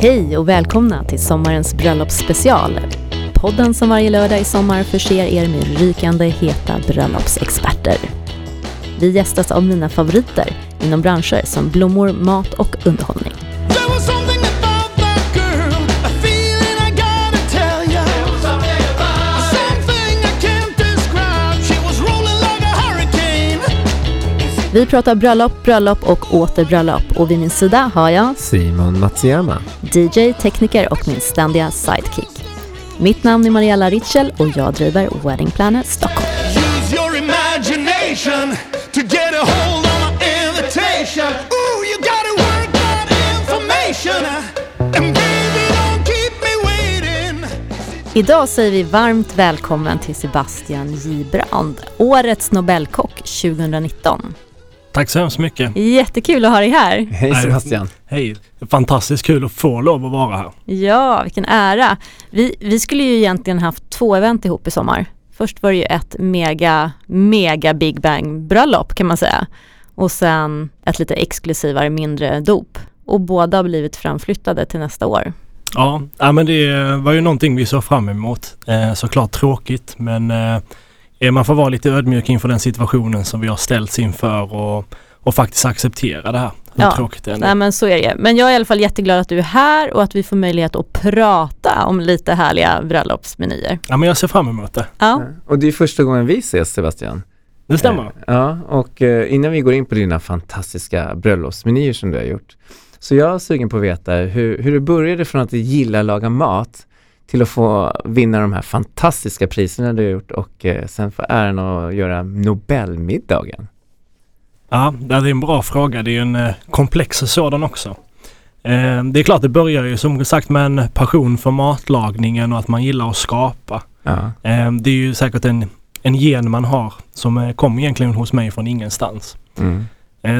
Hej och välkomna till sommarens bröllopsspecial. Podden som varje lördag i sommar förser er med rykande heta bröllopsexperter. Vi gästas av mina favoriter inom branscher som blommor, mat och underhållning. Vi pratar bröllop, bröllop och åter bröllop och vid min sida har jag Simon Matsuyama. DJ, tekniker och min ständiga sidekick. Mitt namn är Mariella Ritschel och jag driver Wedding Planner Stockholm. Use your imagination to get a hold on my invitation. Ooh, you gotta work that information. And baby, don't keep me waiting. Idag säger vi varmt välkommen till Sebastian J. Brand, årets Nobelkock 2019. Tack så hemskt mycket. Jättekul att ha dig här. Hej Sebastian. Hej, fantastiskt kul att få lov att vara här. Ja, vilken ära. Vi, vi skulle ju egentligen haft två event ihop i sommar. Först var det ju ett mega, mega Big Bang bröllop kan man säga. Och sen ett lite exklusivare mindre dop. Och båda har blivit framflyttade till nästa år. Ja, ja men det var ju någonting vi såg fram emot. Eh, såklart tråkigt men eh, man får vara lite ödmjuk inför den situationen som vi har ställts inför och, och faktiskt acceptera det här. Hur Ja, tråkigt det än Nej är. men så är det. Men jag är i alla fall jätteglad att du är här och att vi får möjlighet att prata om lite härliga bröllopsmenyer. Ja men jag ser fram emot det. Ja, Och det är första gången vi ses Sebastian. Det stämmer. Eh, Ja, och eh, innan vi går in på dina fantastiska bröllopsmenyer som du har gjort. Så jag är sugen på att veta hur, hur du började från att gilla att laga mat till att få vinna de här fantastiska priserna du har gjort och eh, sen få äran att göra Nobelmiddagen. Ja, det är en bra fråga. Det är ju en eh, komplex sådan också. Eh, det är klart det börjar ju som sagt med en passion för matlagningen och att man gillar att skapa. Ja. Det är ju säkert en, en gen man har som kom egentligen hos mig från ingenstans. Mm.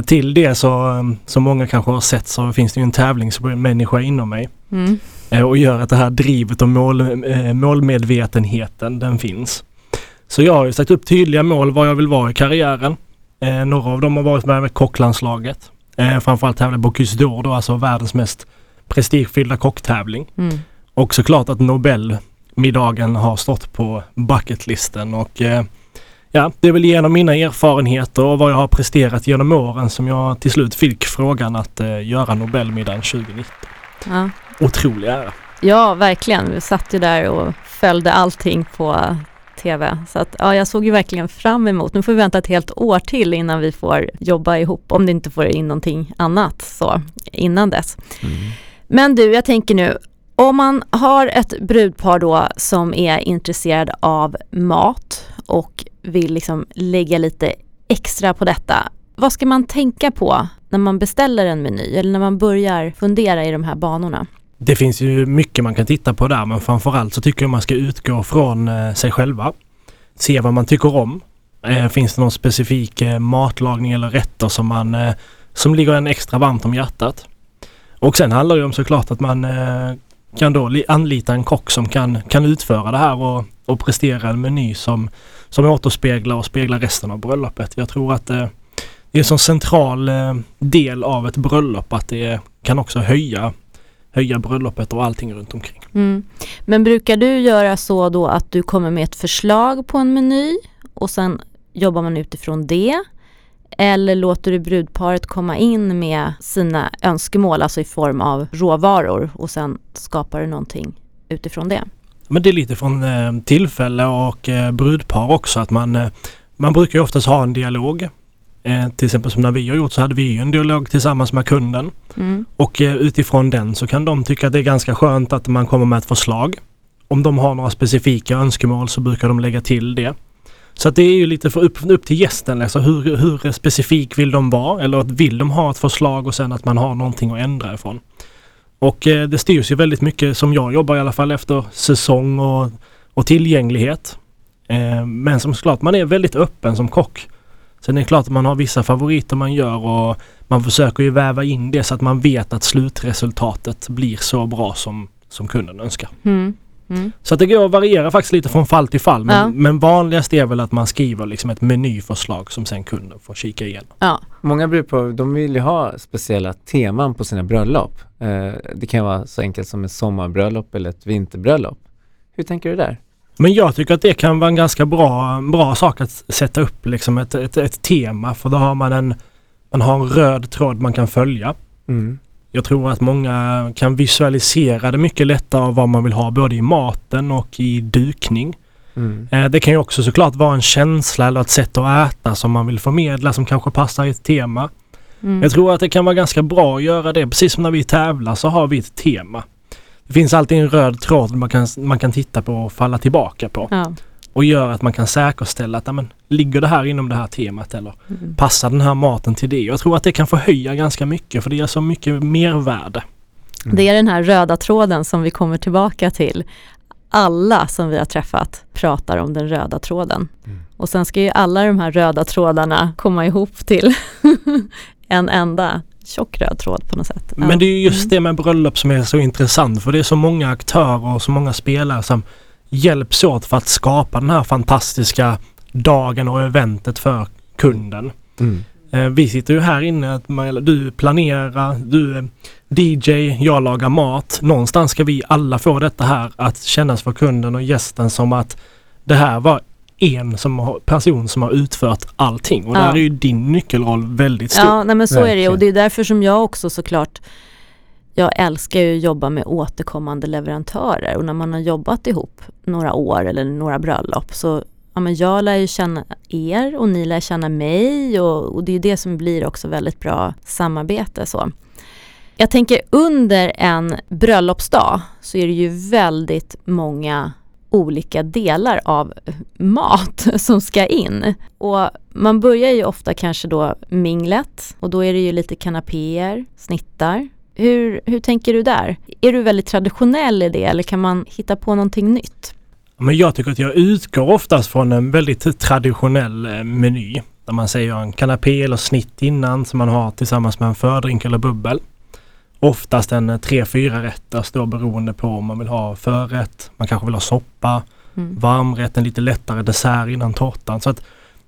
Till det så, som många kanske har sett så finns det ju en tävlingsmänniska inom mig. mm. Eh, och gör att det här drivet och mål, eh, målmedvetenheten den finns. Så jag har ju satt upp tydliga mål vad jag vill vara i karriären. Eh, några av dem har varit med med kocklandslaget. Eh, framförallt tävla Bocuse d'Or då, alltså världens mest prestigefyllda kocktävling. Mm. Och såklart att Nobelmiddagen har stått på bucketlisten och eh, ja, det är väl genom mina erfarenheter och vad jag har presterat genom åren som jag till slut fick frågan att eh, göra Nobelmiddagen 2019. Ja. Otrolig ära. Ja, verkligen. Vi satt ju där och följde allting på tv. Så att, ja, jag såg ju verkligen fram emot. Nu får vi vänta ett helt år till innan vi får jobba ihop, om det inte får in någonting annat så innan dess. Mm. Men du, jag tänker nu, om man har ett brudpar då som är intresserad av mat och vill liksom lägga lite extra på detta. Vad ska man tänka på när man beställer en meny eller när man börjar fundera i de här banorna? Det finns ju mycket man kan titta på där men framförallt så tycker jag man ska utgå från eh, sig själva. Se vad man tycker om. Eh, finns det någon specifik eh, matlagning eller rätter som man som ligger en extra varmt om hjärtat. Och sen handlar det om såklart att man kan då li- anlita en kock som kan, kan utföra det här och, och prestera en meny som, som återspeglar och speglar resten av bröllopet. Jag tror att det är en sån central del av ett bröllop att det kan också höja höja bröllopet och allting runt omkring. Mm. Men brukar du göra så då att du kommer med ett förslag på en meny och sen jobbar man utifrån det? Eller låter du brudparet komma in med sina önskemål, alltså i form av råvaror och sen skapar du någonting utifrån det? Men det är lite från eh, tillfälle och eh, brudpar också att man, eh, man brukar ju oftast ha en dialog. Eh, till exempel som när vi har gjort så hade vi ju en dialog tillsammans med kunden Mm. och eh, utifrån den så kan de tycka att det är ganska skönt att man kommer med ett förslag. Om de har några specifika önskemål så brukar de lägga till det. Så att det är ju lite för upp, upp till gästen. Alltså hur, hur specifik vill de vara? Eller vill de ha ett förslag och sen att man har någonting att ändra ifrån? Och eh, det styrs ju väldigt mycket, som jag jobbar i alla fall, efter säsong och, och tillgänglighet. Eh, men som såklart, man är väldigt öppen som kock. Sen är det klart att man har vissa favoriter man gör och man försöker ju väva in det så att man vet att slutresultatet blir så bra som, som kunden önskar. Mm. Mm. Så att det går att variera faktiskt lite från fall till fall. Men, Ja. men vanligast är väl att man skriver liksom ett menyförslag som sen kunden får kika igenom. Ja. Många brudpar, de vill ju ha speciella teman på sina bröllop. Eh, det kan vara så enkelt som ett sommarbröllop eller ett vinterbröllop. Hur tänker du där? Men jag tycker att det kan vara en ganska bra, bra sak att sätta upp liksom ett, ett, ett tema för då har man en, man har en röd tråd man kan följa. Mm. Jag tror att många kan visualisera det mycket lättare av vad man vill ha både i maten och i dukning. Mm. Eh, Det kan ju också såklart vara en känsla eller ett sätt att äta som man vill förmedla som kanske passar i ett tema. Mm. Jag tror att det kan vara ganska bra att göra det. Precis som när vi tävlar så har vi ett tema. Det finns alltid en röd tråd man kan, man kan titta på och falla tillbaka på. Ja. Och gör att man kan säkerställa att amen, ligger det här inom det här temat eller Mm. passar den här maten till det? Jag tror att det kan förhöja ganska mycket för det ger så mycket mervärde. Det är den här röda tråden som vi kommer tillbaka till. Alla som vi har träffat pratar om den röda tråden. Mm. Och sen ska ju alla de här röda trådarna komma ihop till en enda tjock röd tråd på något sätt. Ja. Men det är ju just det med bröllop som är så intressant för det är så många aktörer och så många spelare som hjälps åt för att skapa den här fantastiska dagen och eventet för kunden. Mm. Eh, Vi sitter ju här inne, att man- eller du planerar, du DJ, jag lagar mat. Någonstans ska vi alla få detta här att kännas för kunden och gästen som att det här var en som har, person som har utfört allting och Ja. där är ju din nyckelroll väldigt stor. Ja, nej men så är det och det är därför som jag också såklart jag älskar ju att jobba med återkommande leverantörer och när man har jobbat ihop några år eller några bröllop så ja, men jag lär ju känna er och ni lär känna mig och, och det är det som blir också väldigt bra samarbete. Så. Jag tänker under en bröllopsdag så är det ju väldigt många olika delar av mat som ska in. Och man börjar ju ofta kanske då minglet och då är det ju lite kanapéer, snittar. Hur, hur tänker du där? Är du väldigt traditionell i det eller kan man hitta på någonting nytt? Men jag tycker att jag utgår oftast från en väldigt traditionell eh, meny. Där man säger en kanapé eller snitt innan som man har tillsammans med en fördrink eller bubbel. Oftast en eh, tre, fyra rätters då beroende på om man vill ha förrätt, man kanske vill ha soppa, Mm. varmrätt, en lite lättare dessert innan tårtan. Så att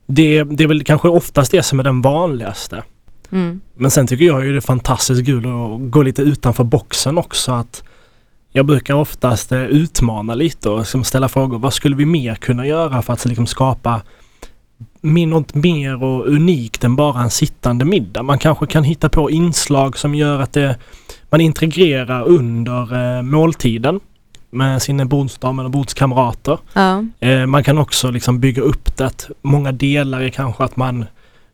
det, det är väl kanske oftast det som är den vanligaste. Mm. Men sen tycker jag ju det är fantastiskt kul att gå lite utanför boxen också. att Jag brukar oftast eh, utmana lite och liksom ställa frågor. Vad skulle vi mer kunna göra för att liksom skapa något mer och unikt än bara en sittande middag. Man kanske kan hitta på inslag som gör att det, man integrerar under eh, måltiden med sina bordsdam eller bordskamrater. Ja. Eh, man kan också liksom bygga upp det. att Många delar är kanske att man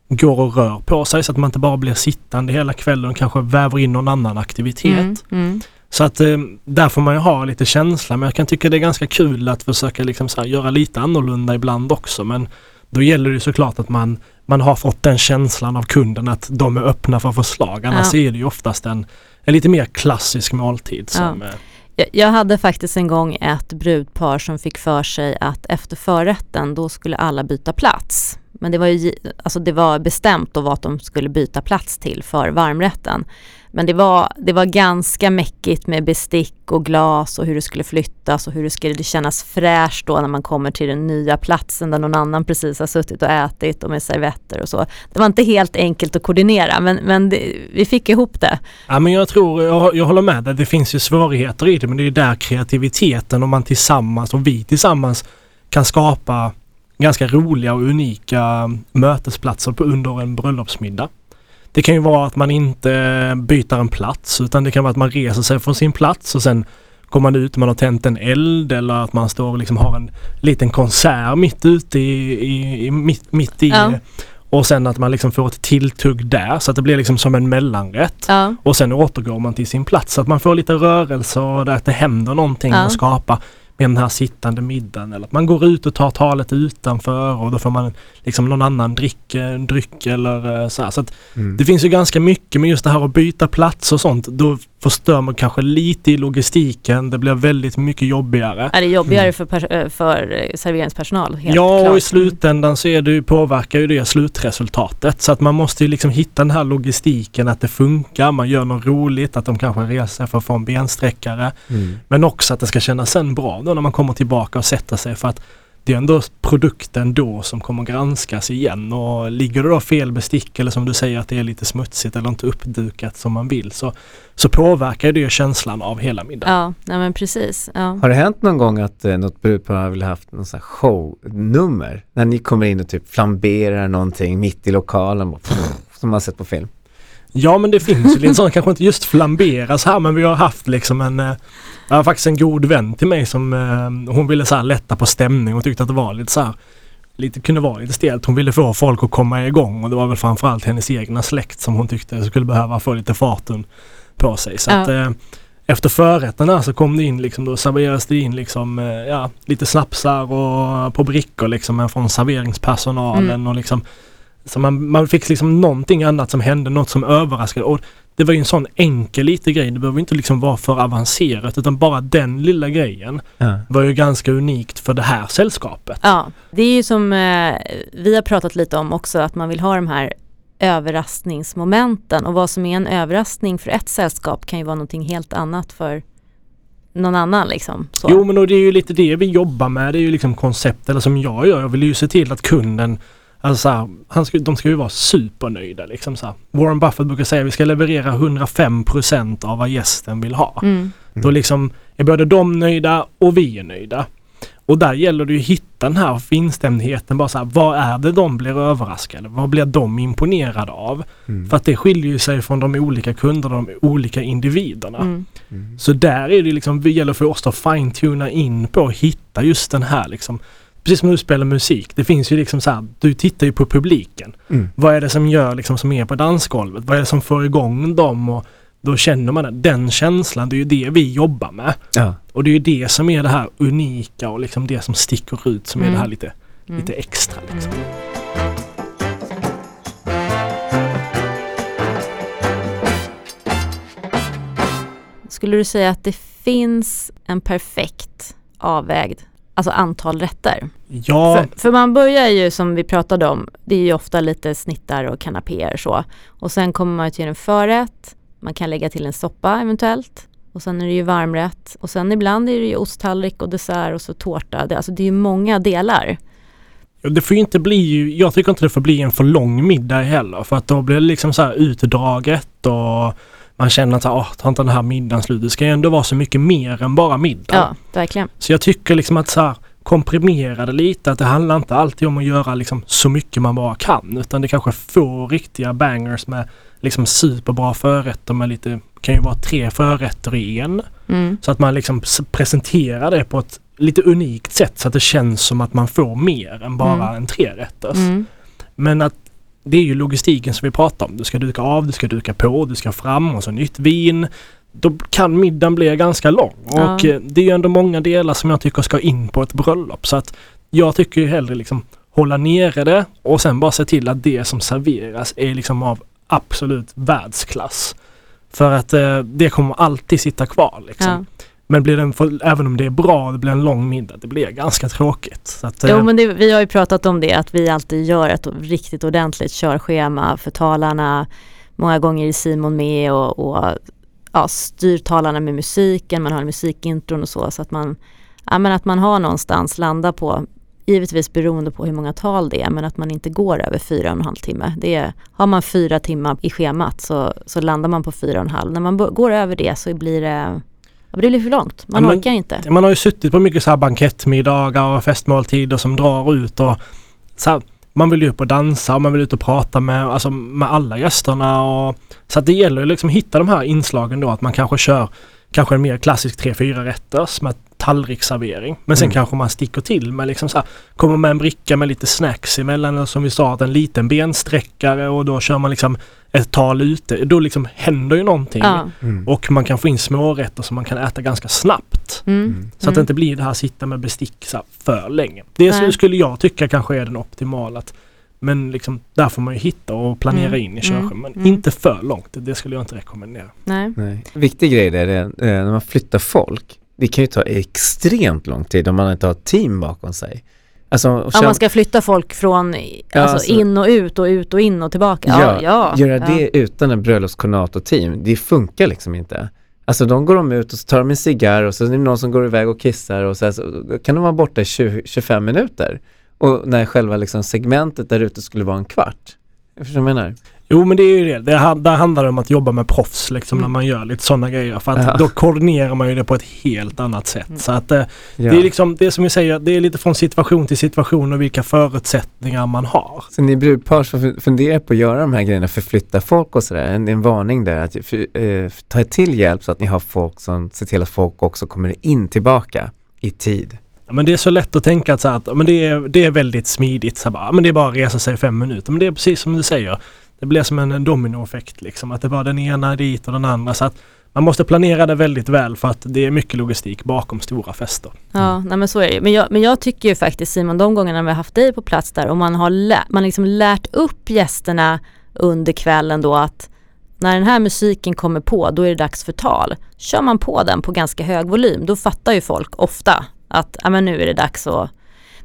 går och rör på sig så att man inte bara blir sittande hela kvällen och kanske väver in någon annan aktivitet. Mm. Mm. Så att eh, där får man ju ha lite känsla men jag kan tycka det är ganska kul att försöka liksom så här, göra lite annorlunda ibland också men då gäller det såklart att man, man har fått den känslan av kunden att de är öppna för förslag. Annars Ja. är det ju oftast en, en lite mer klassisk måltid. Som, eh, Jag- Jag hade faktiskt en gång ett brudpar som fick för sig att efter förrätten då skulle alla byta plats. Men det var ju alltså det var bestämt då vad de skulle byta plats till för varmrätten. Men det var, det var ganska mäckigt med bestick och glas och hur det skulle flyttas och hur det skulle kännas fräscht då när man kommer till den nya platsen där någon annan precis har suttit och ätit och med servetter och så. Det var inte helt enkelt att koordinera men, men det, vi fick ihop det. Ja men jag tror, jag, jag håller med dig, det finns ju svårigheter i det men det är där kreativiteten och man tillsammans och vi tillsammans kan skapa ganska roliga och unika mötesplatser på, under en bröllopsmiddag. Det kan ju vara att man inte byter en plats utan det kan vara att man reser sig från sin plats och sen kommer man ut, man har tänt en eld eller att man står och liksom har en liten konsert mitt ute i, i, i mitt, mitt i Ja. och sen att man liksom får ett tilltugg där så att det blir liksom som en mellanrätt. Ja. Och sen återgår man till sin plats så att man får lite rörelse och att det händer någonting Ja. och skapa med den här sittande middagen. Eller att man går ut och tar talet utanför och då får man liksom någon annan drick, eh, dryck eller eh, så här. Så att Mm. det finns ju ganska mycket med just det här att byta plats och sånt. Då förstör man kanske lite i logistiken. Det blir väldigt mycket jobbigare. Är det jobbigare för, pers- eh, för serveringspersonal? Helt ja, klart. och i slutändan så är det ju, påverkar ju det slutresultatet. Så att man måste ju liksom hitta den här logistiken att det funkar. Man gör något roligt, att de kanske reser för att få en bensträckare. Mm. Men också att det ska kännas sen bra. Då när man kommer tillbaka och sätter sig för att det är ändå produkten då som kommer granskas igen och ligger det då fel bestick eller som du säger att det är lite smutsigt eller inte uppdukat som man vill så, så påverkar det ju känslan av hela middagen. Ja, nej men precis. Ja. Har det hänt någon gång att eh, något brudpar vill ha haft någon sån här shownummer? När ni kommer in och typ flamberar någonting mitt i lokalen, bara, som man har sett på film? Ja men det finns ju lite sånt, kanske inte just flamberas här men vi har haft liksom en eh, Jag har faktiskt en god vän till mig som eh, hon ville så här lätta på stämning och tyckte att det var lite så här Lite, kunde vara lite stelt. Hon ville få folk att komma igång och det var väl framförallt hennes egna släkt som hon tyckte skulle behöva få lite farten på sig. Så Ja. att, eh, efter förrätterna så kom det in liksom, då serverades det in liksom, eh, ja, lite snapsar och på brickor liksom från serveringspersonalen Mm. och liksom så man, man fick liksom någonting annat som hände, något som överraskade. Och det var ju en sån enkel liten grej. Det behöver inte liksom vara för avancerat utan bara den lilla grejen Ja. var ju ganska unikt för det här sällskapet. Ja, det är ju som eh, vi har pratat lite om också att man vill ha de här överraskningsmomenten och vad som är en överraskning för ett sällskap kan ju vara någonting helt annat för någon annan liksom. Så. Jo men och det är ju lite det vi jobbar med. Det är ju liksom koncept eller som jag gör. Jag vill ju se till att kunden Alltså så här, han ska, de ska ju vara supernöjda liksom så här. Warren Buffett brukar säga att vi ska leverera 105% av vad gästen vill ha. Mm. Då liksom är både de nöjda och vi är nöjda. Och där gäller det ju att hitta den här finstämdheten. Bara så här, vad är det de blir överraskade? Vad blir de imponerade av? Mm. För att det skiljer ju sig från de olika kunderna, de olika individerna. Mm. Mm. Så där är det liksom, det gäller för oss att fine-tuna in på att hitta just den här liksom Precis som du spelar musik, det finns ju liksom så här, du tittar ju på publiken. Mm. Vad är det som gör liksom som är på dansgolvet? Vad är det som får igång dem? Och då känner man det. den känslan, det är ju det vi jobbar med. Ja. Och det är ju det som är det här unika och liksom det som sticker ut som är Mm. det här lite, Mm. lite extra. Liksom. Skulle du säga att det finns en perfekt avvägd, alltså antal rätter? Ja, För, för man börjar ju som vi pratade om, det är ju ofta lite snittar och kanapéer så. Och sen kommer man till en förrätt, man kan lägga till en soppa eventuellt. Och sen är det ju varmrätt och sen ibland är det ju osttallrik och dessert och så tårta. Det, alltså det är ju många delar. det får ju inte bli, jag tycker inte det får bli en för lång middag heller för att då blir det liksom så här utdraget och man känner att åh, tar inte den här middagen slut. Det ska ju ändå vara så mycket mer än bara middag. Ja, verkligen. Så jag tycker liksom att så här, komprimera det lite, att det handlar inte alltid om att göra liksom så mycket man bara kan utan det kanske få riktiga bangers med liksom superbra förrätter med lite, kan ju vara tre förrätter i en. Mm. Så att man liksom presenterar det på ett lite unikt sätt så att det känns som att man får mer än bara Mm. en trerätters. Mm. Men att det är ju logistiken som vi pratar om. Du ska duka av, du ska duka på, du ska fram och så nytt vin. Då kan middagen bli ganska lång. Ja. Och eh, det är ju ändå många delar som jag tycker ska in på ett bröllop. Så att jag tycker ju hellre liksom hålla nere det och sen bara se till att det som serveras är liksom av absolut världsklass. För att eh, det kommer alltid sitta kvar liksom. Ja. Men blir den för, även om det är bra, det blir en lång middag, det blir ganska tråkigt. Så att, Jo eh, men det, vi har ju pratat om det att vi alltid gör ett riktigt ordentligt körschema för talarna. Många gånger är Simon med och, och ja, styr talarna med musiken, man har musikintron och så så att man, ja, men att man har någonstans landa på Givetvis beroende på hur många tal det är men att man inte går över fyra och en halv timme. Det är, har man fyra timmar i schemat så, så landar man på fyra och en halv. När man går över det så blir det, ja, det blir för långt. Man Ja, men- orkar inte. Man har ju suttit på mycket så här bankettmiddagar och festmåltider som drar ut och så här, man vill ju upp och dansa och man vill ut och prata med, alltså, med alla gästerna. Och, så att det gäller ju liksom att hitta de här inslagen då att man kanske kör kanske en mer klassisk 3-4 rätters med tallriksservering. Men sen Mm. kanske man sticker till med liksom så här, kommer med en bricka med lite snacks emellan eller som vi sa att en liten bensträckare och då kör man liksom ett tal ute. Då liksom händer ju någonting. Ja. Mm. Och man kan få in smårätter som man kan äta ganska snabbt. Mm. Mm. Så att det Mm. inte blir det här sitta med bestick så här för länge. Det Nej. skulle jag tycka kanske är den optimala. att- Men liksom, där får man ju hitta och planera Mm. in i körschemat. Men Mm. inte för långt. Det skulle jag inte rekommendera. Nej. Nej. Viktig grej där är eh, när man flyttar folk. Det kan ju ta extremt lång tid om man inte har ett team bakom sig. Alltså, Om känn- man ska flytta folk från i- Ja, alltså, alltså- in och ut och ut och in och tillbaka. Ja, ja, göra ja. det utan en bröllopskoordinator-team, det funkar liksom inte. Alltså de går de ut och så tar de en cigarr och så är det någon som går iväg och kissar och så, här, så kan de vara borta i 20, 25 minuter. Och när själva liksom segmentet där ute skulle vara en kvart. Jag förstår vad jag menar? Jo men det är ju det. det ha- där handlar det om att jobba med proffs liksom Mm. när man gör lite sådana grejer. För att Ja. då koordinerar man ju det på ett helt annat sätt. Mm. Så att eh, Ja. det är liksom, det är som vi säger, det är lite från situation till situation och vilka förutsättningar man har. Så ni brudpar som funderar på att göra de här grejerna, förflytta folk och sådär, en, en varning där att för, eh, ta till hjälp så att ni har folk som ser till att folk också kommer in tillbaka i tid. Ja, Men det är så lätt att tänka att, så att men det, är, det är väldigt smidigt. Så bara, men det är bara att resa sig i fem minuter. Men det är precis som du säger. Det blir som en dominoeffekt liksom. Att det var den ena dit och den andra. Så att man måste planera det väldigt väl för att det är mycket logistik bakom stora fester. Ja, nej men så är det ju. men jag, men jag tycker ju faktiskt Simon, de gångerna vi har haft dig på plats där och man har lä- man liksom lärt upp gästerna under kvällen då att när den här musiken kommer på, då är det dags för tal. Kör man på den på ganska hög volym, då fattar ju folk ofta att ja, men nu är det dags att...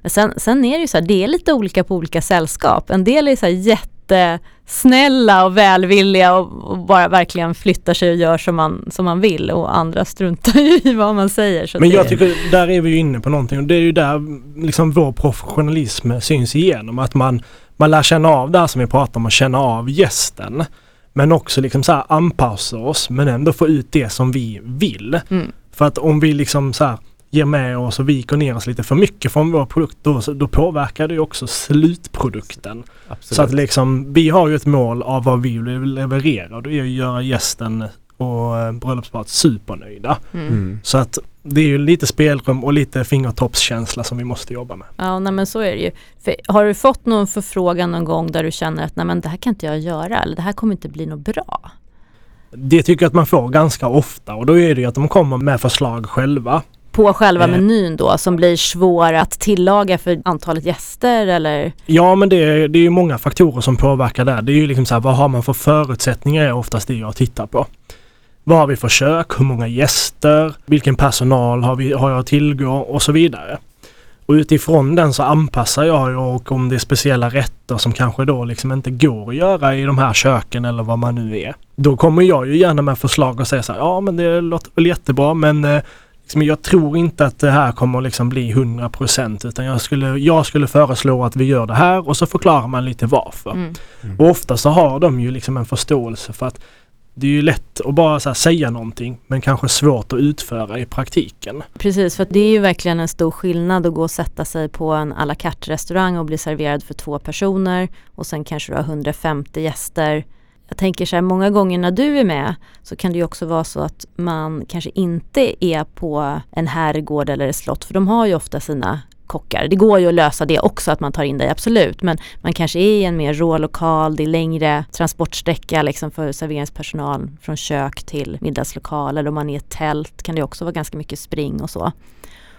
Men sen, sen är det ju så här, det är lite olika på olika sällskap. En del är så här jättesnälla och välvilliga och, och bara verkligen flyttar sig och gör som man, som man vill och andra struntar ju i vad man säger. Så Men det, jag tycker, där är vi ju inne på någonting och det är ju där liksom vår professionalism syns igenom. Att man, man lär känna av det här som vi pratar om och känna av gästen. Men också liksom så här anpassa oss men ändå få ut det som vi vill. Mm. För att om vi liksom så här ger med oss och viker ner oss lite för mycket från vår produkt då, då påverkar det ju också slutprodukten. Absolut. Så att liksom, vi har ju ett mål av vad vi vill leverera och det är ju att göra gästen och eh, bröllopsparet supernöjda. Mm. mm. Så att det är ju lite spelrum och lite fingertoppskänsla som vi måste jobba med. Ja, nej, men så är det ju. För, har du fått någon förfrågan någon gång där du känner att nej men det här kan inte jag göra eller det här kommer inte bli något bra? Det tycker jag att man får ganska ofta och då är det ju att de kommer med förslag själva. På själva Eh. menyn då som blir svår att tillaga för antalet gäster eller? Ja men det är, det är ju många faktorer som påverkar där. Det är ju liksom så här, vad har man för förutsättningar är oftast det jag tittar på. Vad har vi för kök? Hur många gäster? Vilken personal har, vi, har jag att tillgå? Och så vidare. Och utifrån den så anpassar jag ju och om det är speciella rätter som kanske då liksom inte går att göra i de här köken eller vad man nu är. Då kommer jag ju gärna med förslag och säga så här, ja men det låter väl jättebra men eh, liksom, jag tror inte att det här kommer liksom bli 100% utan jag skulle, jag skulle föreslå att vi gör det här och så förklarar man lite varför. Mm. Och ofta så har de ju liksom en förståelse för att det är ju lätt att bara så här säga någonting men kanske svårt att utföra i praktiken. Precis, för det är ju verkligen en stor skillnad att gå och sätta sig på en à la carte restaurang och bli serverad för två personer och sen kanske du har 150 gäster. Jag tänker så här, många gånger när du är med så kan det ju också vara så att man kanske inte är på en herrgård eller ett slott för de har ju ofta sina kockar. Det går ju att lösa det också att man tar in dig, absolut. Men man kanske är i en mer rå lokal, det är längre transportsträcka liksom för serveringspersonal från kök till middagslokal. Eller om man är i ett tält kan det också vara ganska mycket spring och så.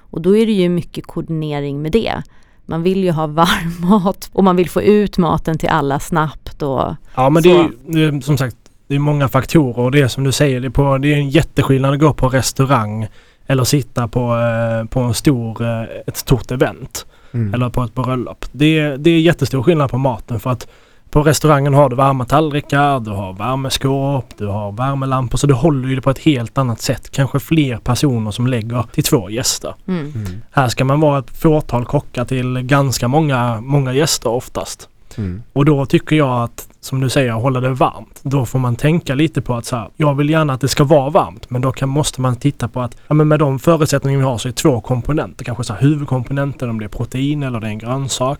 Och då är det ju mycket koordinering med det. Man vill ju ha varm mat och man vill få ut maten till alla snabbt och Ja men det är, det är som sagt det är många faktorer och det är som du säger, det är, på, det är en jätteskillnad att gå på restaurang eller sitta på, eh, på en stor, eh, ett stort event Mm. eller på ett bröllop. Det, är- det är jättestor skillnad på maten för att på restaurangen har du varma tallrikar, du har värmeskåp, du har värmelampor så du håller ju det på ett helt annat sätt. Kanske fler personer som lägger till två gäster. mm. Mm. Här ska man vara ett fåtal kockar till ganska många, många gäster oftast. Mm. Och då tycker jag att, som du säger, hålla det varmt. Då får man tänka lite på att så här, jag vill gärna att det ska vara varmt men då kan, måste man titta på att ja, men med de förutsättningar vi har så är två komponenter, kanske så här, huvudkomponenter om det är protein eller det är en grönsak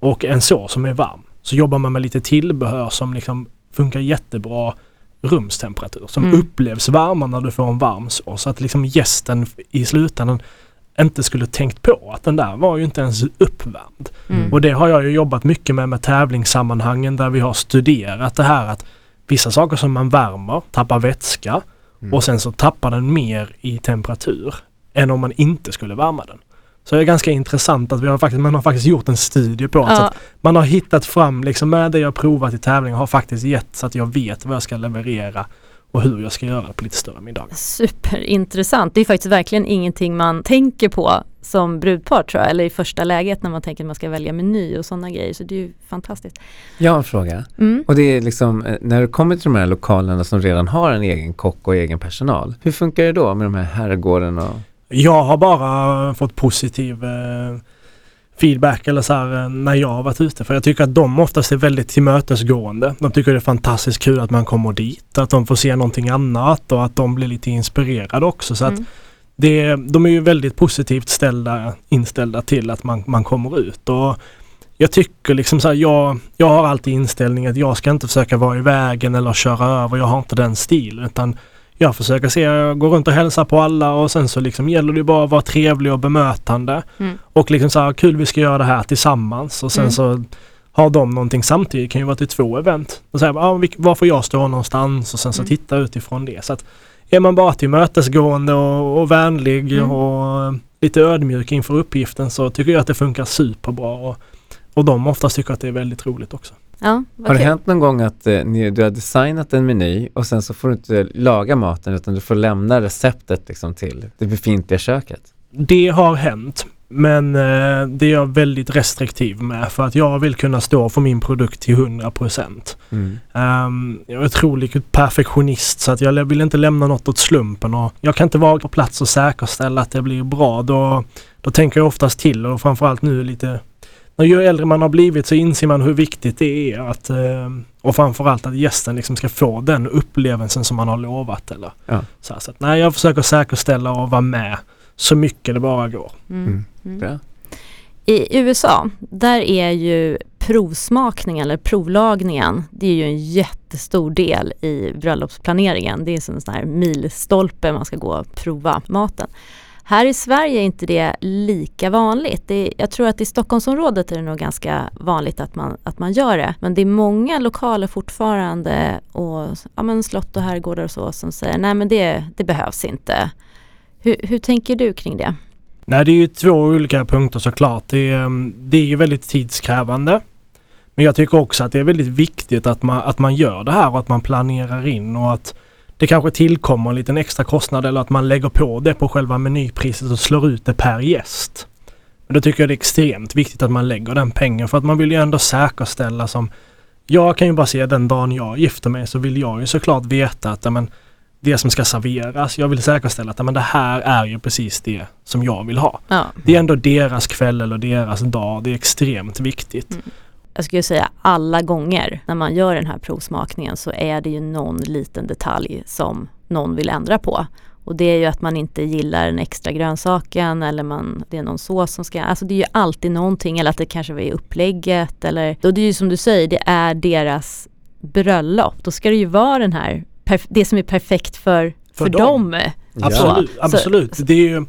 och en sås som är varm. Så jobbar man med lite tillbehör som liksom funkar jättebra rumstemperatur som Mm. upplevs varma när du får en varm sås. Så att liksom gästen i slutändan inte skulle tänkt på att den där var ju inte ens uppvärmd. Mm. Och det har jag ju jobbat mycket med med tävlingssammanhangen där vi har studerat det här att vissa saker som man värmer tappar vätska Mm. och sen så tappar den mer i temperatur än om man inte skulle värma den. Så det är ganska intressant att vi har faktiskt, man har faktiskt gjort en studie på det. Ja, att man har hittat fram liksom med det jag provat i tävlingar har faktiskt gett så att jag vet vad jag ska leverera och hur jag ska göra på lite större middagar. superintressant. Det är faktiskt verkligen ingenting man tänker på som brudpar tror jag, eller i första läget när man tänker att man ska välja meny och sådana grejer. Så det är ju fantastiskt. Jag har en fråga. Mm. Och det är liksom, eh, när du kommer till de här lokalerna som redan har en egen kock och egen personal. Hur funkar det då med de här herrgården och... Jag har bara fått positiv eh, feedback eller så här eh, när jag har varit ute. För jag tycker att de oftast är väldigt tillmötesgående. De tycker det är fantastiskt kul att man kommer dit, att de får se någonting annat och att de blir lite inspirerade också. Så att Mm. det, de är ju väldigt positivt ställda, inställda till att man, man kommer ut. Och jag tycker liksom så här, jag, jag har alltid inställningen att jag ska inte försöka vara i vägen eller köra över. Jag har inte den stilen utan jag försöker se, jag går runt och hälsar på alla och sen så liksom gäller det bara att vara trevlig och bemötande. Mm. Och liksom så här, kul vi ska göra det här tillsammans och sen Mm. så har de någonting samtidigt, det kan ju vara till två event. Och säga, ah, var får jag stå någonstans och sen så Mm. titta utifrån det. Så att är man bara tillmötesgående och, och vänlig Mm. och lite ödmjuk inför uppgiften så tycker jag att det funkar superbra. Och, och de oftast tycker att det är väldigt roligt också. Ja, Har det kul. hänt någon gång att eh, ni, du har designat en meny och sen så får du inte laga maten utan du får lämna receptet liksom till det befintliga köket? Det har hänt. Men eh, det är jag väldigt restriktiv med för att jag vill kunna stå för min produkt till 100%. Mm. Um, jag är otroligt perfektionist så att jag vill inte lämna något åt slumpen och jag kan inte vara på plats och säkerställa att det blir bra. Då, då tänker jag oftast till och framförallt nu lite ju äldre man har blivit så inser man hur viktigt det är att eh, och framförallt att gästen liksom ska få den upplevelsen som man har lovat. Eller, Ja. så, här, så att, nej, jag försöker säkerställa och vara med så mycket det bara går. Mm. Mm. Mm. I USA, där är ju provsmakningen eller provlagningen, det är ju en jättestor del i bröllopsplaneringen. Det är en sån här milstolpe man ska gå och prova maten. Här i Sverige är inte det lika vanligt. Det är, jag tror att i Stockholmsområdet är det nog ganska vanligt att man, att man gör det. Men det är många lokaler fortfarande och ja, men slott och herrgårdar och så som säger nej men det, det behövs inte. Hur, hur tänker du kring det? Nej, det är ju två olika punkter såklart. Det är, mm, det är ju väldigt tidskrävande. Men jag tycker också att det är väldigt viktigt att man, att man gör det här och att man planerar in och att det kanske tillkommer en liten extra kostnad eller att man lägger på det på själva menypriset och slår ut det per gäst. Men då tycker jag det är extremt viktigt att man lägger den pengen för att man vill ju ändå säkerställa som jag kan ju bara se den dagen jag gifter mig så vill jag ju såklart veta att men, det som ska serveras, jag vill säkerställa att men, det här är ju precis det som jag vill ha. Ja. Det är ändå deras kväll eller deras dag. Det är extremt viktigt. Mm. Jag skulle säga alla gånger när man gör den här provsmakningen så är det ju någon liten detalj som någon vill ändra på. Och det är ju att man inte gillar den extra grönsaken eller man, det är någon sås som ska, alltså det är ju alltid någonting eller att det kanske var i upplägget eller, då det är ju som du säger, det är deras bröllop. Då ska det ju vara den här, det som är perfekt för, för, För dem. dem. Absolut. Så- absolut. Det är ju,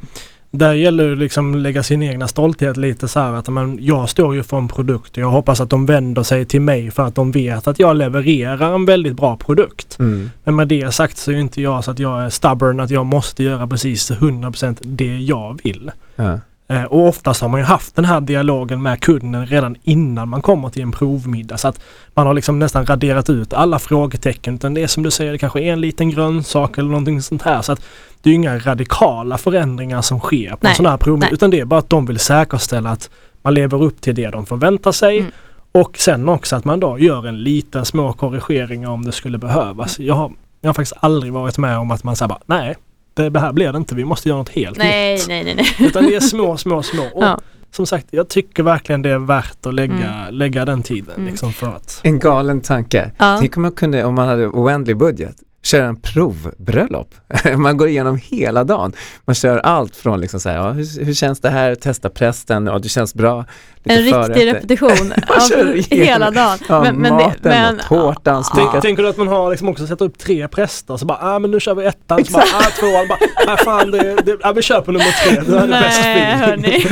där gäller det liksom lägga sin egna stolthet lite så här att men, jag står ju för en produkt och jag hoppas att de vänder sig till mig för att de vet att jag levererar en väldigt bra produkt. Mm. Men med det sagt så är inte jag så att jag är stubborn att jag måste göra precis 100% det jag vill. Ja. Eh, och oftast har man ju haft den här dialogen med kunden redan innan man kommer till en provmiddag. Så att man har liksom nästan raderat ut alla frågetecken. Utan det är som du säger, det kanske är en liten grönsak eller någonting sånt här. Så att det är inga radikala förändringar som sker på Nej, en sån här provmiddag. nej. Utan det är bara att de vill säkerställa att man lever upp till det de förväntar sig. Mm. Och sen också att man då gör en liten små korrigeringar om det skulle behövas. Jag har, jag har faktiskt aldrig varit med om att man säger bara nej, det här blir det inte. Vi måste göra något helt Nej, nytt. nej, nej, nej. Utan det är små, små, små. Och Ja. som sagt, jag tycker verkligen det är värt att lägga, lägga den tiden Mm. liksom för att... En galen tanke. Ja. Tänk om man kunde, om man hade oändlig budget, köra en provbröllop. man går igenom hela dagen. Man kör allt från liksom så här, ja, hur, hur känns det här, testa prästen, ja det känns bra. Lite En riktig repetition Man kör av igenom- hela dagen. Ja, Men- men det- maten men- och tårtan, Ja. tänker du att man har liksom också satt upp tre präster så bara, ah men nu kör vi ettan, så bara, ah tvåan, bara, ah fan det, det, ah, vi kör på nummer tre, nu är det bäst hörni.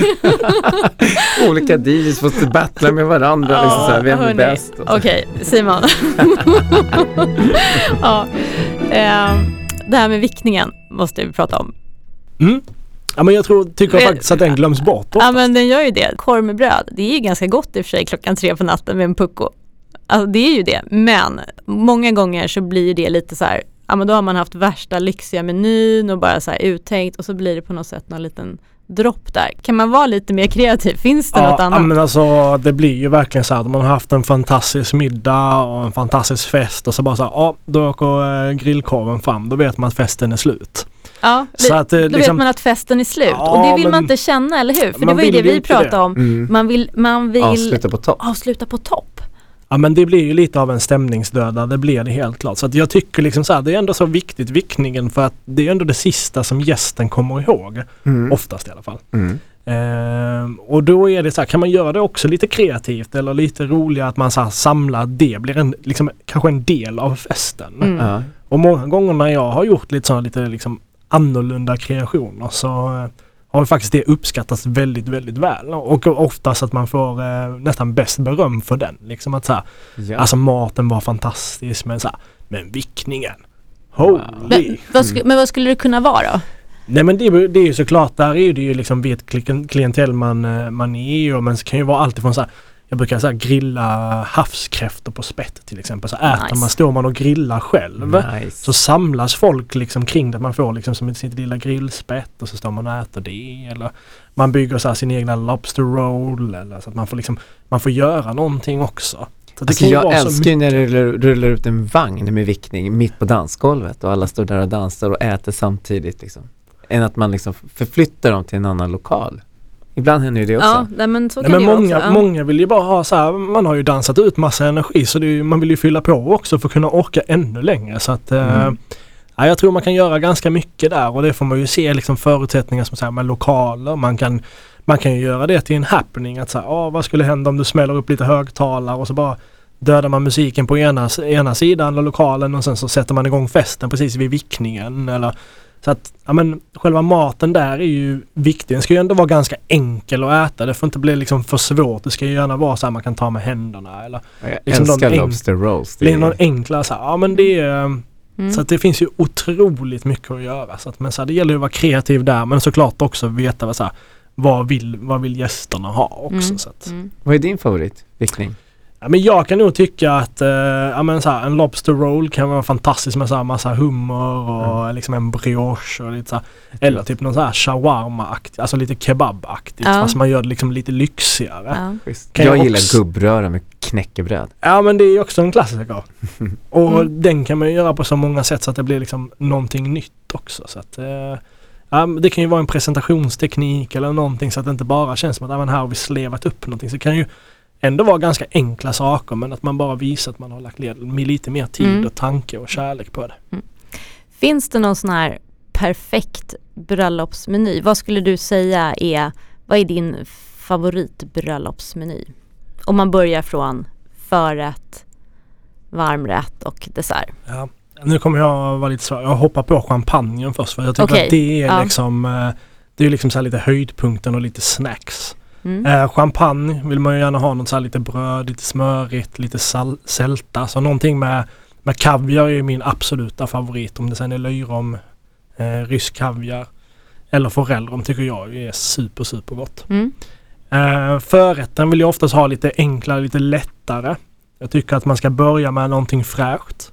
Olika DJs får battla med varandra, liksom så här, vem är bäst? Okej, Simon. ja, det här med vickningen måste vi prata om. Mm. Ja men jag tror, tycker Men- faktiskt att den glöms bort Ja ofta. men den gör ju det. Korv med bröd, det är ju ganska gott i och för sig klockan tre på natten med en pucko. Alltså det är ju det, men många gånger så blir det lite så här, ja men då har man haft värsta lyxiga menyn och bara så här uttänkt och så blir det på något sätt någon liten dropp där. Kan man vara lite mer kreativ? Finns det något Ja, annat? men alltså det blir ju verkligen så att man har haft en fantastisk middag och en fantastisk fest och så bara så här, ja då åker eh, grillkorven fram. Då vet man att festen är slut. ja, Så att, eh, då vet liksom- man att festen är slut och Ja, det vill man men- inte känna, eller hur? För det Man var ju det vi pratade det. om. Mm. Man vill, man vill Avsluta på topp. avsluta på topp. Ja men det blir ju lite av en stämningsdöda, det blir det helt klart. Så att jag tycker liksom så här, det är ändå så viktigt vickningen för att det är ändå det sista som gästen kommer ihåg. Mm. Oftast i alla fall. Mm. Ehm, och då är det så här, kan man göra det också lite kreativt eller lite roligare att man så här samlar det blir en, liksom, kanske en del av festen. Mm. Ja. Och många gånger när jag har gjort lite sådana lite liksom annorlunda kreationer så eh, har faktiskt det uppskattats väldigt, väldigt väl. Och oftast att man får eh, nästan bäst beröm för den. Liksom att så här, Ja. Alltså maten var fantastisk men så här, men vickningen. Holy! Men vad, sk- men vad skulle det kunna vara då? Nej men det, det är ju såklart, där är det ju liksom vilket kli- klientell man, eh, man är och men det kan ju vara alltifrån så här jag brukar så här grilla havskräftor på spett till exempel. Så äter Nice. man, står man och grillar själv. Nice. Så samlas folk liksom kring det. Man får liksom som sitt lilla grillspett och så står man och äter det. Eller man bygger så här sin egna lobster roll. Eller så att man får liksom, man får göra någonting också. Så det Alltså jag älskar ju när det rullar, rullar ut en vagn med vickning mitt på dansgolvet och alla står där och dansar och äter samtidigt liksom. Än att man liksom förflyttar dem till en annan lokal. Ibland händer ju det också. Ja, nej, men så Nej, kan men det många, också. Ja. många vill ju bara ha så här, man har ju dansat ut massa energi så det är, ju- man vill ju fylla på också för att kunna orka ännu längre. Så att, eh, Mm. ja, jag tror man kan göra ganska mycket där och det får man ju se liksom förutsättningar som så här, med lokaler. Man kan, man kan ju göra det till en happening. Att så här, ah, vad skulle hända om du smäller upp lite högtalare och så bara dödar man musiken på ena, ena sidan av lokalen och sen så sätter man igång festen precis vid vickningen. Eller, så att ja, men, själva maten där är ju viktig. Den ska ju ändå vara ganska enkel att äta. Det får inte bli liksom för svårt. Det ska ju gärna vara så här man kan ta med händerna. Eller Jag liksom älskar Lobster Rolls. Det är- någon enklare så här. Ja men det är... Mm. Så att det finns ju otroligt mycket att göra. Så att, men så här, det gäller ju att vara kreativ där men såklart också veta vad, så här, vad, vill, vad vill gästerna ha också. Mm. Så att, Mm. Vad är din favorit vickning? Ja, men jag kan nog tycka att eh, ja, men så här, en Lobster Roll kan vara fantastisk med så här massa hummer och liksom en brioche och lite så här, Eller typ någon så här shawarma-aktigt, alltså lite kebab-aktigt Ja. fast man gör det liksom lite lyxigare. Ja. Jag jag gillar också- gubbröra med knäckebröd. Ja men det är ju också en klassiker. Och Mm. den kan man ju göra på så många sätt så att det blir liksom någonting nytt också. Så att, eh, det kan ju vara en presentationsteknik eller någonting så att det inte bara känns som att men här har vi slevat upp någonting. Så det kan ju ändå vara ganska enkla saker men att man bara visar att man har lagt ner lite mer tid Mm. och tanke och kärlek på det. Finns det någon sån här perfekt bröllopsmeny? Vad skulle du säga är, vad är din favoritbröllopsmeny? Om man börjar från förrätt, varmrätt och dessert. Ja. Nu kommer jag vara lite svår. Jag hoppar på champagnen först för jag tycker Okej, att det är ja. liksom eh, det är liksom så lite höjdpunkten och lite snacks. Mm. Eh, champagne vill man ju gärna ha något så här lite bröd, lite smörigt, lite sal- sälta. Så någonting med, med kaviar är min absoluta favorit. Om det sen är löjrom, eh, rysk kaviar eller forellrom tycker jag är super super gott. Mm. Eh, förrätten vill jag oftast ha lite enklare, lite lättare. Jag tycker att man ska börja med någonting fräscht.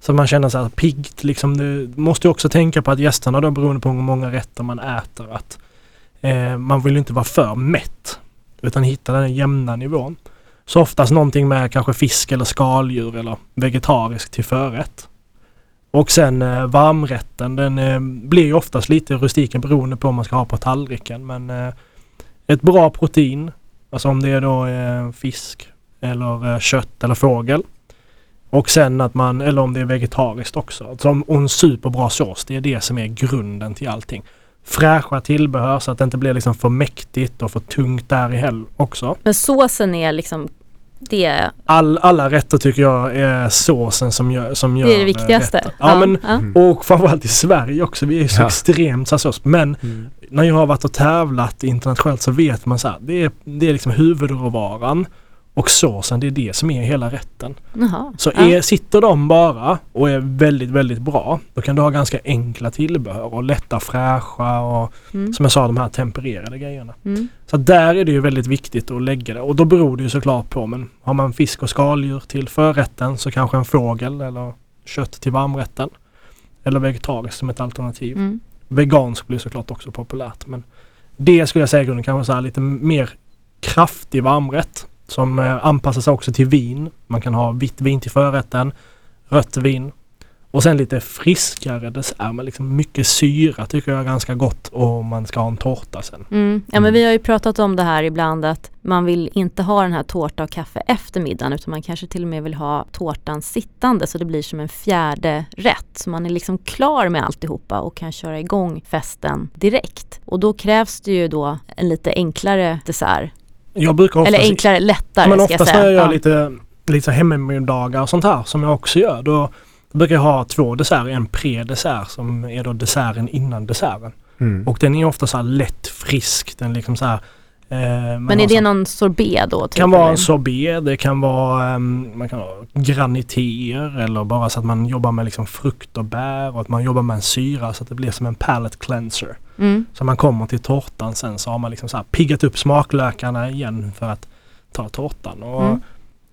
Så man känner sig piggt liksom. Du måste ju också tänka på att gästerna då beroende på hur många rätter man äter att eh, man vill inte vara för mätt. Utan hitta den jämna nivån. Så oftast någonting med kanske fisk eller skaldjur eller vegetariskt till förrätt. Och sen eh, varmrätten den eh, blir ju oftast lite rustiken beroende på vad man ska ha på tallriken. Men eh, ett bra protein, alltså om det är då eh, fisk eller eh, kött eller fågel. Och sen att man, eller om det är vegetariskt också. Alltså, och en superbra sås, det är det som är grunden till allting. Fräscha tillbehör så att det inte blir liksom för mäktigt och för tungt där i heller också. Men såsen är liksom, det, All, alla rätter tycker jag är såsen som gör, som gör det är det eh, viktigaste. rätten. Ja, men ja. Mm. och framförallt i Sverige också. Vi är så Ja. extremt sås. Men Mm. när jag har varit och tävlat internationellt så vet man så här. Det är, det är liksom huvudråvaran och såsen. Det är det som är hela rätten. Jaha. Så ja. är, sitter de bara och är väldigt, väldigt bra. Då kan du ha ganska enkla tillbehör och lätta fräscha och Mm. som jag sa de här tempererade grejerna. Mm. Så där är det ju väldigt viktigt att lägga det och då beror det ju såklart på men har man fisk och skaldjur till förrätten så kanske en fågel eller kött till varmrätten. Eller vegetariskt som ett alternativ. Mm. Vegansk blir såklart också populärt men Det skulle jag säga i grunden kanske så lite mer kraftig varmrätt som eh, anpassar sig också till vin. Man kan ha vitt vin till förrätten, rött vin och sen lite friskare dessert med liksom mycket syra tycker jag är ganska gott om man ska ha en tårta sen. Mm. Ja men vi har ju pratat om det här ibland att man vill inte ha den här tårta och kaffe efter middagen utan man kanske till och med vill ha tårtan sittande så det blir som en fjärde rätt. Så man är liksom klar med alltihopa och kan köra igång festen direkt. Och då krävs det ju då en lite enklare dessert. Jag brukar oftast, Eller enklare, lättare men ska jag oftast säga. när jag gör Ja. lite, lite hemmamiddagar och sånt här som jag också gör då brukar jag ha två desserter, en pre-dessert som är då desserten innan desserten. Mm. Och den är ofta så här lätt frisk. Den liksom så här, eh, Men är så- det någon sorbet då? Det Typ, kan vara eller? en sorbet, det kan vara ehm, man kan ha graniteer eller bara så att man jobbar med liksom frukt och bär och att man jobbar med en syra så att det blir som en palate cleanser. Mm. Så man kommer till tårtan sen så har man liksom så här piggat upp smaklökarna igen för att ta tårtan. Och Mm.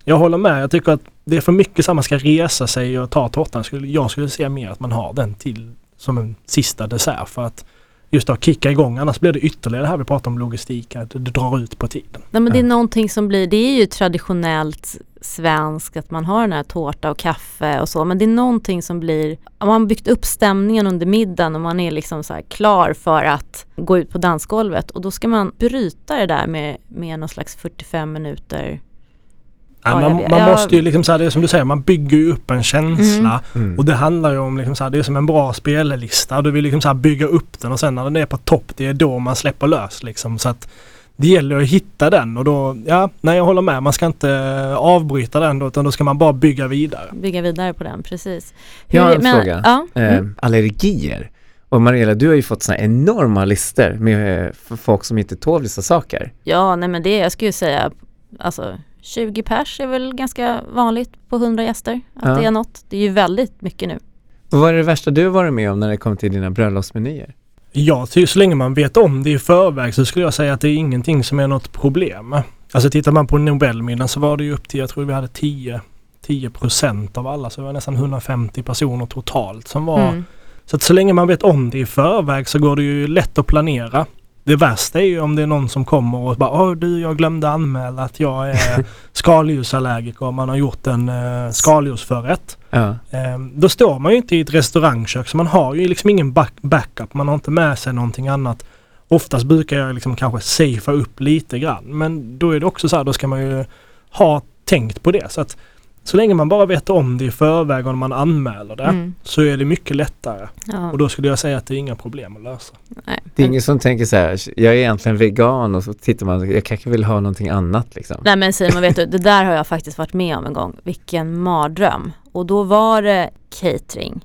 Jag håller med, jag tycker att det är för mycket så man ska resa sig och ta tårtan. Jag skulle se mer att man har den till som en sista dessert för att just att kicka igång annars blir det ytterligare det här vi pratar om logistik, att det drar ut på tiden. Nej, men det är någonting som blir, det är ju traditionellt svenskt att man har den här tårta och kaffe och så men det är någonting som blir, om man har byggt upp stämningen under middagen och man är liksom så här klar för att gå ut på dansgolvet och då ska man bryta det där med, med någon slags 45 minuter. Ja, man man måste ju liksom så här, det är som du säger, man bygger ju upp en känsla. Mm. Och det handlar ju om liksom så här, det är som en bra spellista. Du vill liksom så här bygga upp den och sen när den är på topp, det är då man släpper lös liksom. Så att det gäller att hitta den och då, ja, nej jag håller med. Man ska inte eh, avbryta den då, utan då ska man bara bygga vidare. Bygga vidare på den, precis. Jag har en men- fråga. Ja, Eh, mm. allergier. Och Mariella, du har ju fått såna enorma listor med eh, folk som inte tål vissa saker. ja nej men det, jag skulle ju säga, alltså 20 pers är väl ganska vanligt på 100 gäster. Att Ja. det är något. Det är ju väldigt mycket nu. Och vad är det värsta du har varit med om när det kommer till dina bröllopsmenyer? Ja, så länge man vet om det i förväg så skulle jag säga att det är ingenting som är något problem. Alltså tittar man på Nobelmiddagen så var det ju upp till, jag tror vi hade 10 10 procent av alla, så det var nästan 150 personer totalt som var Mm. Så att så länge man vet om det i förväg så går det ju lätt att planera. Det värsta är ju om det är någon som kommer och bara Åh du, jag glömde anmäla att jag är skaldjursallergiker och man har gjort en uh, skaldjursförrätt. Ja. Eh, då står man ju inte i ett restaurangkök så man har ju liksom ingen back backup. Man har inte med sig någonting annat. Oftast brukar jag liksom kanske safea upp lite grann. Men då är det också så här, då ska man ju ha tänkt på det. Så att så länge man bara vet om det i förväg och man anmäler det Mm. så är det mycket lättare. Ja. Och då skulle jag säga att det är inga problem att lösa. Nej. Det är ingen som tänker så här, jag är egentligen vegan och så tittar man, jag kanske vill ha någonting annat liksom. Nej men Simon, vet du, det där har jag faktiskt varit med om en gång. Vilken mardröm. Och då var det catering.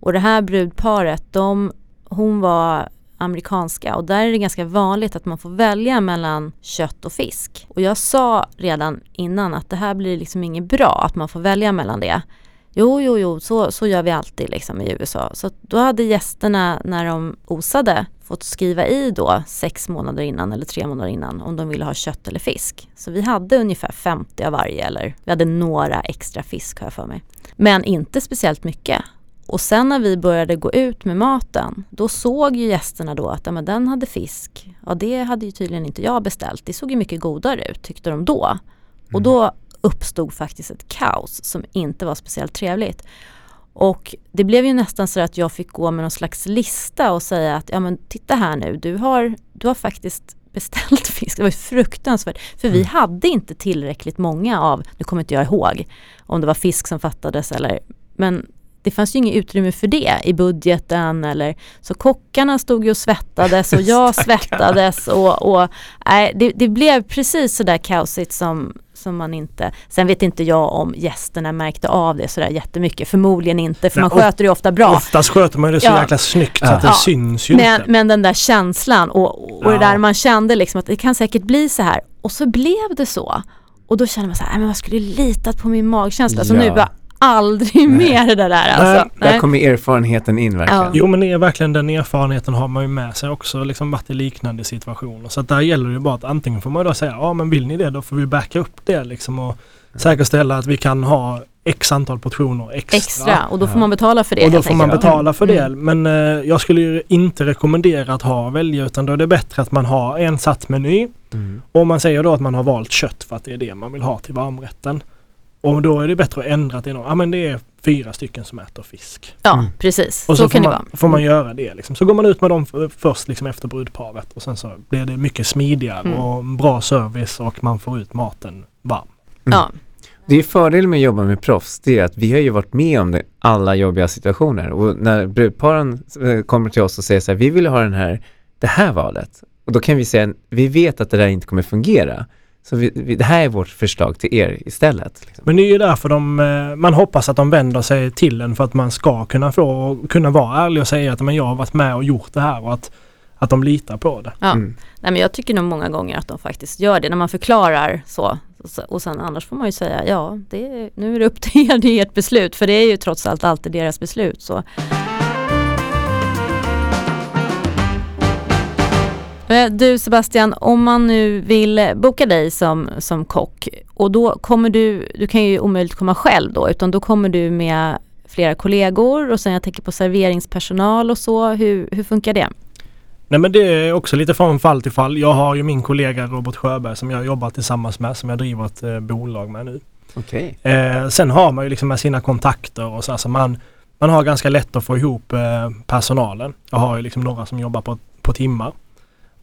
Och det här brudparet, de, hon var amerikanska och där är det ganska vanligt att man får välja mellan kött och fisk. Och jag sa redan innan att det här blir liksom inget bra att man får välja mellan det. Jo, jo, jo, så, så gör vi alltid liksom i USA. Så då hade gästerna när de osade fått skriva i då sex månader innan eller tre månader innan om de ville ha kött eller fisk. Så vi hade ungefär 50 av varje eller vi hade några extra fisk har jag för mig. Men inte speciellt mycket. Och sen när vi började gå ut med maten, då såg ju gästerna då att ja, men den hade fisk. Ja, det hade ju tydligen inte jag beställt. Det såg ju mycket godare ut tyckte de då. Och då uppstod faktiskt ett kaos som inte var speciellt trevligt. Och det blev ju nästan så att jag fick gå med någon slags lista och säga att ja men titta här nu, du har, du har faktiskt beställt fisk. Det var ju fruktansvärt. För vi hade inte tillräckligt många av, nu kommer inte jag ihåg om det var fisk som fattades eller, men det fanns ju inget utrymme för det i budgeten eller så kockarna stod ju och svettades och jag svettades och, och nej, det, det blev precis sådär kaosigt som, som man inte, sen vet inte jag om gästerna märkte av det sådär jättemycket, förmodligen inte för Nej, man sköter det ofta bra. Oftast sköter man det så Ja. jäkla snyggt så Ja. att det Ja. syns ju Men, inte. men den där känslan och, och det Ja. där man kände liksom att det kan säkert bli så här och så blev det så. Och då kände man så här, "Nej, men man skulle litat på min magkänsla. Så Ja. nu bara aldrig mer det där alltså. Där kommer erfarenheten in verkligen. Ja. Jo men det är verkligen den erfarenheten har man ju med sig också liksom varit i liknande situationer. Så att där gäller det ju bara att antingen får man då säga ja men vill ni det då får vi backa upp det liksom och säkerställa att vi kan ha x antal portioner extra. Extra och då får man betala för det Och då får man betala för det. Mm. Men eh, jag skulle ju inte rekommendera att ha välja utan då är det bättre att man har en satsmeny. Mm. Och om man säger då att man har valt kött för att det är det man vill ha till varmrätten. Och då är det bättre att ändra till någon, ja men det är fyra stycken som äter fisk. Ja, Mm. precis. Och så, så, kan får, det vara. man, får man göra det liksom. Så går man ut med dem först liksom efter brudparet och sen så blir det mycket smidigare Mm. och bra service och man får ut maten varm. Ja, Det är fördelen med att jobba med proffs, det är att vi har ju varit med om det, alla jobbiga situationer och när brudparen eh, kommer till oss och säger så här, vi vill ha den här, det här valet och då kan vi säga, vi vet att det där inte kommer fungera. Så vi, vi, det här är vårt förslag till er istället. Liksom. Men det är ju därför de, eh, man hoppas att de vänder sig till en för att man ska kunna få kunna vara ärlig och säga att men jag har varit med och gjort det här och att, att de litar på det. ja. Mm. Nej, men jag tycker nog många gånger att de faktiskt gör det när man förklarar så. Och sen annars får man ju säga ja, det är, nu är det upp till er, det är ert beslut. För det är ju trots allt alltid deras beslut. Så. Du Sebastian, om man nu vill eh, boka dig som, som kock och då kommer du, du kan ju omöjligt komma själv då, utan då kommer du med flera kollegor och sen jag tänker på serveringspersonal och så. Hur, hur funkar det? Nej men det är också lite från fall till fall. Jag har ju min kollega Robert Sjöberg som jag jobbar tillsammans med som jag driver ett eh, bolag med nu. Okej. Eh, sen har man ju liksom med sina kontakter och så, alltså man, man har ganska lätt att få ihop eh, personalen. Jag har ju liksom några som jobbar på, på timmar.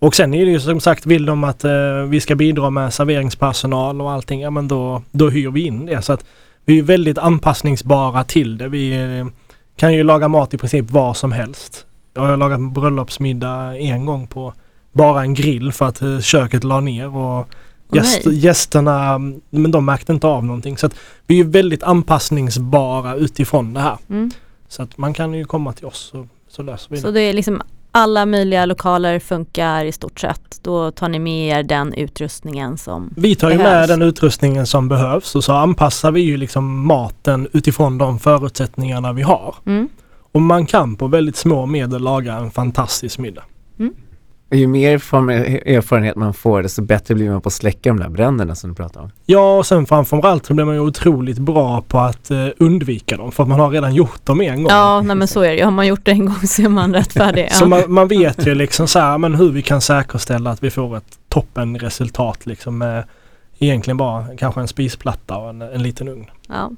Och sen är det ju som sagt, vill de att eh, vi ska bidra med serveringspersonal och allting, ja men då, då hyr vi in det. Så att vi är väldigt anpassningsbara till det. Vi eh, kan ju laga mat i princip var som helst. Jag har lagat bröllopsmiddag en gång på bara en grill för att eh, köket la ner och Gäst, nej. gästerna, men de märkte inte av någonting. Så att vi är väldigt anpassningsbara utifrån det här. Mm. Så att man kan ju komma till oss så, så löser vi Så det. det är liksom alla möjliga lokaler funkar i stort sett. Då tar ni med er den utrustningen som Vi tar ju behövs. med den utrustningen som behövs och så anpassar vi ju liksom maten utifrån de förutsättningarna vi har. mm. Och man kan på väldigt små medel laga en fantastisk middag. Ju mer erfarenhet man får, desto bättre blir man på att släcka de där bränderna som du pratade om. Ja, och sen framförallt så blir man ju otroligt bra på att eh, undvika dem för att man har redan gjort dem en gång. Ja, nej men så är det ju. Har man gjort det en gång så är man rättfärdig. Så Ja. man, man vet ju liksom så här, men hur vi kan säkerställa att vi får ett toppenresultat liksom med egentligen bara kanske en spisplatta och en, en liten ugn. Ja.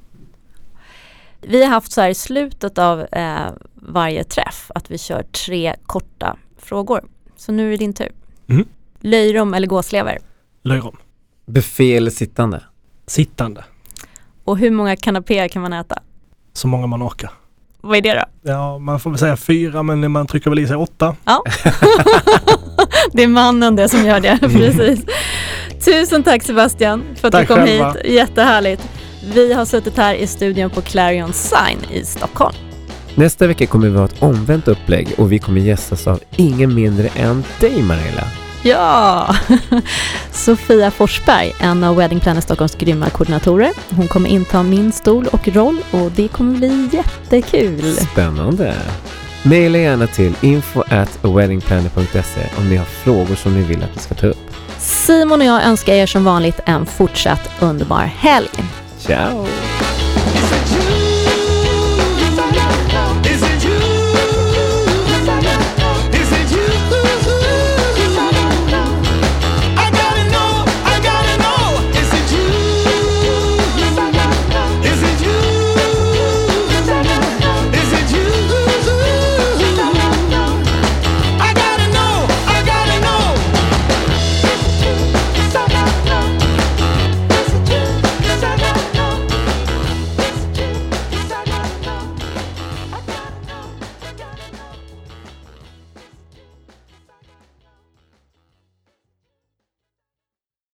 Vi har haft så här i slutet av eh, varje träff att vi kör tre korta frågor. Så nu är det din tur. Mm. Löjrom eller gåslever? Löjrom. Buffé eller sittande? Sittande. Och hur många kanapéer kan man äta? Så många man orkar. Vad är det då? Ja, man får väl säga fyra men man trycker väl i sig åtta. Det är mannen det som gör det, precis. Tusen tack Sebastian för att Tack du kom själva. hit. Jättehärligt. Vi har suttit här i studion på Clarion Sign i Stockholm. Nästa vecka kommer vi ha ett omvänt upplägg och vi kommer gästas av ingen mindre än dig Mariella. Ja! Sofia Forsberg, en av Wedding Planner Stockholms grymma koordinatorer. Hon kommer inta min stol och roll och det kommer bli jättekul. Spännande! Maila gärna till info at weddingplanner.se om ni har frågor som ni vill att vi ska ta upp. Simon och jag önskar er som vanligt en fortsatt underbar helg. Ciao!